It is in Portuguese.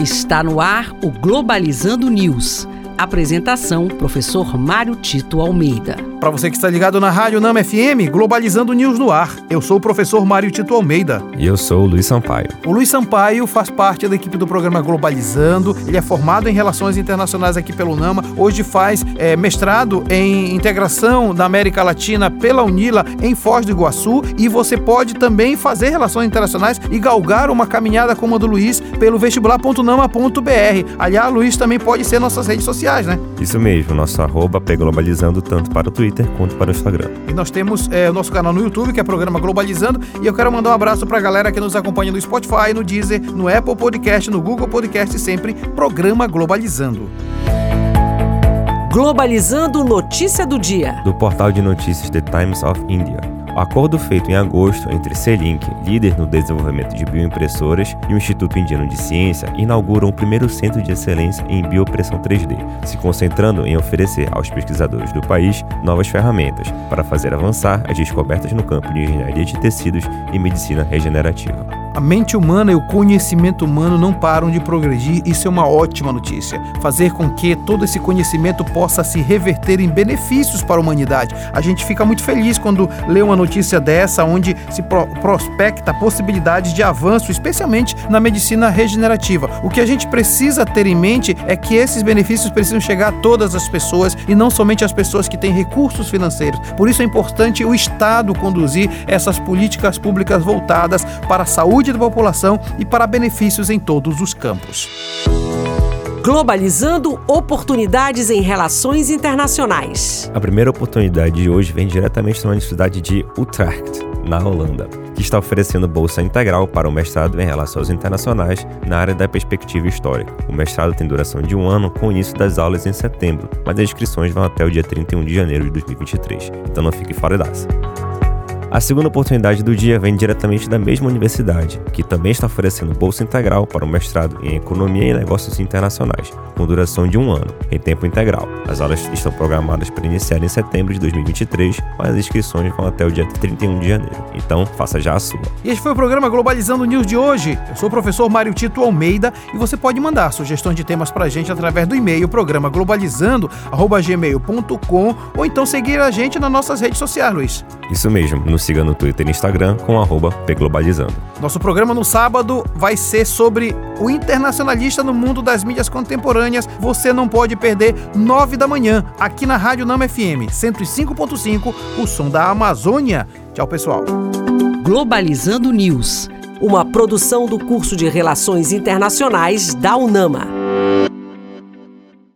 Está no ar o Globalizando News. Apresentação: Professor Mário Tito Almeida. Para você que está ligado na Rádio Nama FM, Globalizando News no ar. Eu sou o professor Mário Tito Almeida. E eu sou o Luiz Sampaio. O Luiz Sampaio faz parte da equipe do programa Globalizando. Ele é formado em Relações Internacionais aqui pelo Nama. Hoje faz é, mestrado em Integração da América Latina pela Unila em Foz do Iguaçu. E você pode também fazer Relações Internacionais e galgar uma caminhada como a do Luiz pelo vestibular.nama.br. Aliás, Luiz também pode ser nossas redes sociais, né? Isso mesmo, nosso arroba Globalizando tanto para o Twitter Twitter quanto para o Instagram. E nós temos é, o nosso canal no YouTube, que é o programa Globalizando. E eu quero mandar um abraço para a galera que nos acompanha no Spotify, no Deezer, no Apple Podcast, no Google Podcast sempre Programa Globalizando. Globalizando notícia do dia. Do portal de notícias The Times of India. Acordo feito em agosto entre C-Link, líder no desenvolvimento de bioimpressoras, e o Instituto Indiano de Ciência inauguram o primeiro centro de excelência em biopressão 3D, se concentrando em oferecer aos pesquisadores do país novas ferramentas para fazer avançar as descobertas no campo de engenharia de tecidos e medicina regenerativa. A mente humana e o conhecimento humano não param de progredir, isso é uma ótima notícia. Fazer com que todo esse conhecimento possa se reverter em benefícios para a humanidade. A gente fica muito feliz quando lê uma notícia dessa, onde se pro prospecta possibilidades de avanço, especialmente na medicina regenerativa. O que a gente precisa ter em mente é que esses benefícios precisam chegar a todas as pessoas e não somente as pessoas que têm recursos financeiros. Por isso é importante o Estado conduzir essas políticas públicas voltadas para a saúde saúde da população e para benefícios em todos os campos. Globalizando oportunidades em relações internacionais. A primeira oportunidade de hoje vem diretamente da Universidade de Utrecht, na Holanda, que está oferecendo bolsa integral para o mestrado em Relações Internacionais na área da perspectiva histórica. O mestrado tem duração de um ano, com o início das aulas em setembro, mas as inscrições vão até o dia 31 de janeiro de 2023, então não fique fora dessa. A segunda oportunidade do dia vem diretamente da mesma universidade, que também está oferecendo bolsa integral para o mestrado em Economia e Negócios Internacionais, com duração de um ano, em tempo integral. As aulas estão programadas para iniciar em setembro de 2023, mas as inscrições vão até o dia 31 de janeiro. Então, faça já a sua. E este foi o programa Globalizando News de hoje. Eu sou o professor Mário Tito Almeida e você pode mandar sugestões de temas para a gente através do e-mail programa globalizando@gmail.com ou então seguir a gente nas nossas redes sociais, Luiz. Isso mesmo, nos siga no Twitter e Instagram com arroba pglobalizando. Nosso programa no sábado vai ser sobre o internacionalista no mundo das mídias contemporâneas. Você não pode perder, nove da manhã, aqui na Rádio Nama FM 105.5, o som da Amazônia. Tchau, pessoal. Globalizando News, uma produção do curso de Relações Internacionais da UNAMA.